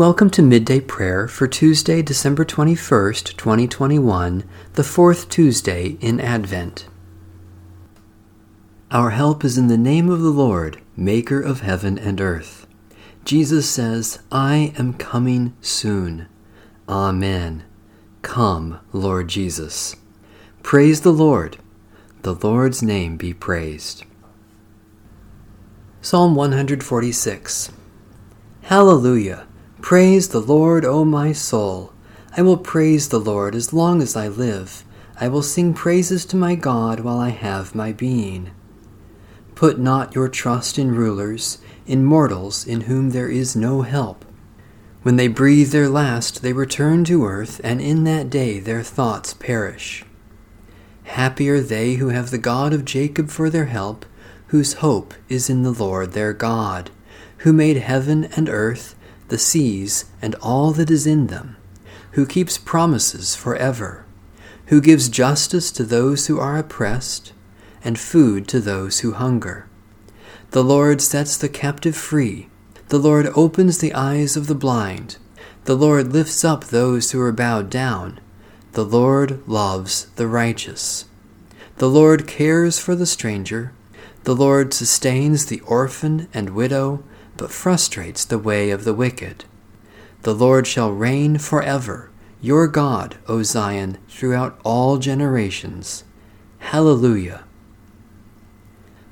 Welcome to Midday Prayer for Tuesday, December 21st, 2021, the fourth Tuesday in Advent. Our help is in the name of the Lord, Maker of heaven and earth. Jesus says, I am coming soon. Amen. Come, Lord Jesus. Praise the Lord. The Lord's name be praised. Psalm 146 Hallelujah! Praise the Lord, O my soul. I will praise the Lord as long as I live. I will sing praises to my God while I have my being. Put not your trust in rulers, in mortals in whom there is no help. When they breathe their last, they return to earth, and in that day their thoughts perish. Happy are they who have the God of Jacob for their help, whose hope is in the Lord their God, who made heaven and earth the seas, and all that is in them, who keeps promises forever, who gives justice to those who are oppressed, and food to those who hunger. The Lord sets the captive free. The Lord opens the eyes of the blind. The Lord lifts up those who are bowed down. The Lord loves the righteous. The Lord cares for the stranger. The Lord sustains the orphan and widow but frustrates the way of the wicked. The Lord shall reign forever, your God, O Zion, throughout all generations. Hallelujah.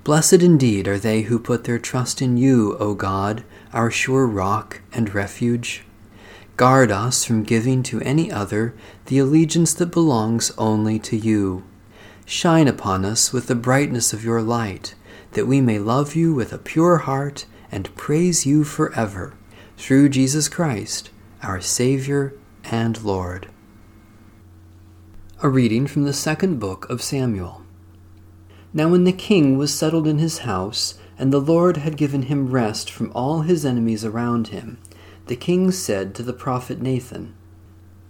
Blessed indeed are they who put their trust in you, O God, our sure rock and refuge. Guard us from giving to any other the allegiance that belongs only to you. Shine upon us with the brightness of your light, that we may love you with a pure heart and praise you forever, through Jesus Christ, our Savior and Lord. A reading from the second book of Samuel. Now, when the king was settled in his house, and the Lord had given him rest from all his enemies around him, the king said to the prophet Nathan,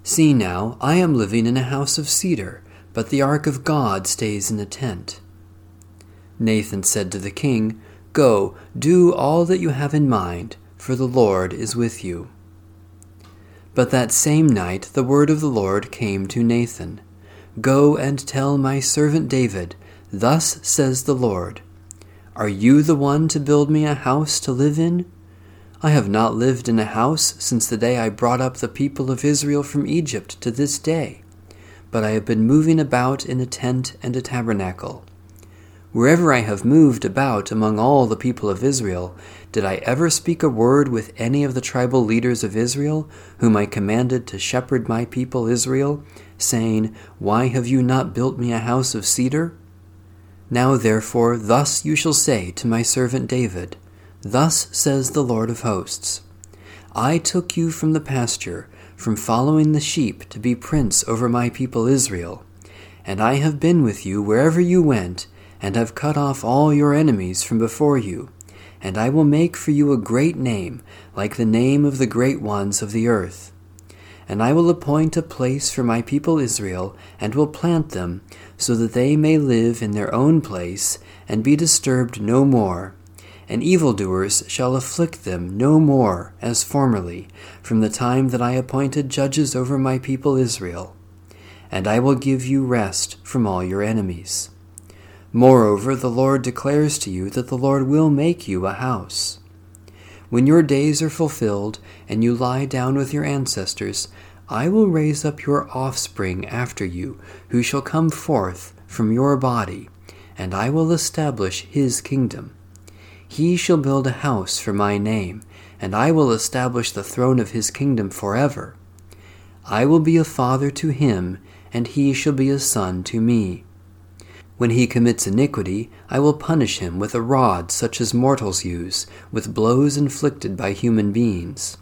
See now, I am living in a house of cedar, but the ark of God stays in a tent. Nathan said to the king, Go, do all that you have in mind, for the Lord is with you. But that same night the word of the Lord came to Nathan Go and tell my servant David, Thus says the Lord Are you the one to build me a house to live in? I have not lived in a house since the day I brought up the people of Israel from Egypt to this day, but I have been moving about in a tent and a tabernacle. Wherever I have moved about among all the people of Israel, did I ever speak a word with any of the tribal leaders of Israel, whom I commanded to shepherd my people Israel, saying, Why have you not built me a house of cedar? Now therefore, thus you shall say to my servant David, Thus says the Lord of hosts I took you from the pasture, from following the sheep, to be prince over my people Israel. And I have been with you wherever you went and have cut off all your enemies from before you. And I will make for you a great name, like the name of the great ones of the earth. And I will appoint a place for my people Israel, and will plant them, so that they may live in their own place, and be disturbed no more. And evildoers shall afflict them no more, as formerly, from the time that I appointed judges over my people Israel. And I will give you rest from all your enemies. Moreover, the Lord declares to you that the Lord will make you a house. When your days are fulfilled, and you lie down with your ancestors, I will raise up your offspring after you, who shall come forth from your body, and I will establish his kingdom. He shall build a house for my name, and I will establish the throne of his kingdom forever. I will be a father to him, and he shall be a son to me. When he commits iniquity, I will punish him with a rod such as mortals use, with blows inflicted by human beings.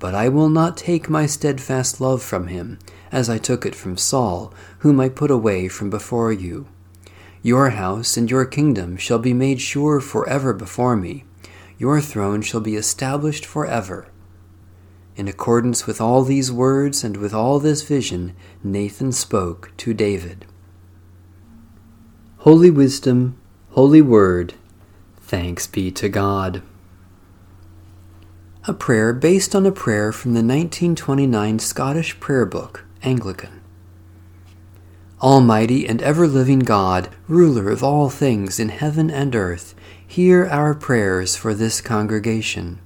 But I will not take my steadfast love from him, as I took it from Saul, whom I put away from before you. Your house and your kingdom shall be made sure forever before me. Your throne shall be established forever. In accordance with all these words and with all this vision, Nathan spoke to David. Holy Wisdom, Holy Word, thanks be to God. a prayer based on a prayer from the 1929 Scottish Prayer Book, Anglican. Almighty and ever living God, ruler of all things in heaven and earth, hear our prayers for this congregation.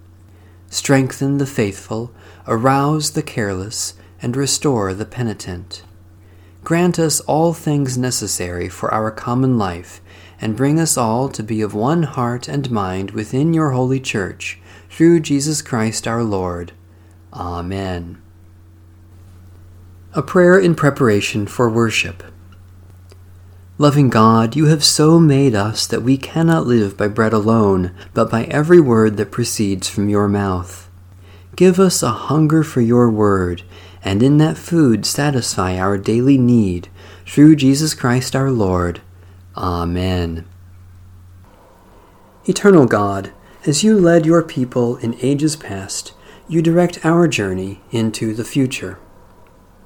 Strengthen the faithful, arouse the careless, and restore the penitent. Grant us all things necessary for our common life, and bring us all to be of one heart and mind within your holy church through Jesus Christ our Lord. Amen. A prayer in preparation for worship. Loving God, you have so made us that we cannot live by bread alone, but by every word that proceeds from your mouth. Give us a hunger for your word, and in that food satisfy our daily need, through Jesus Christ our Lord. Amen. Eternal God, as you led your people in ages past, you direct our journey into the future.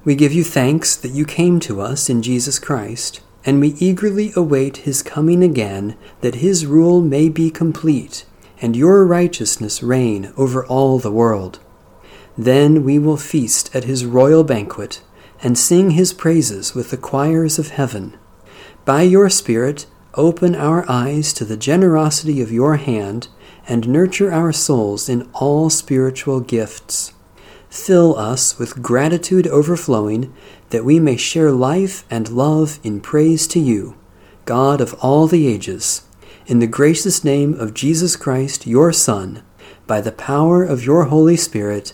We give you thanks that you came to us in Jesus Christ, and we eagerly await his coming again, that his rule may be complete, and your righteousness reign over all the world. Then we will feast at his royal banquet, and sing his praises with the choirs of heaven. By your Spirit, open our eyes to the generosity of your hand and nurture our souls in all spiritual gifts. Fill us with gratitude overflowing, that we may share life and love in praise to you, God of all the ages. In the gracious name of Jesus Christ, your Son, by the power of your Holy Spirit,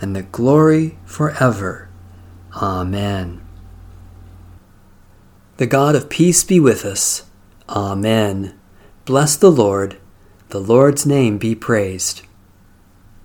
and the glory forever. Amen. The God of peace be with us. Amen. Bless the Lord. The Lord's name be praised.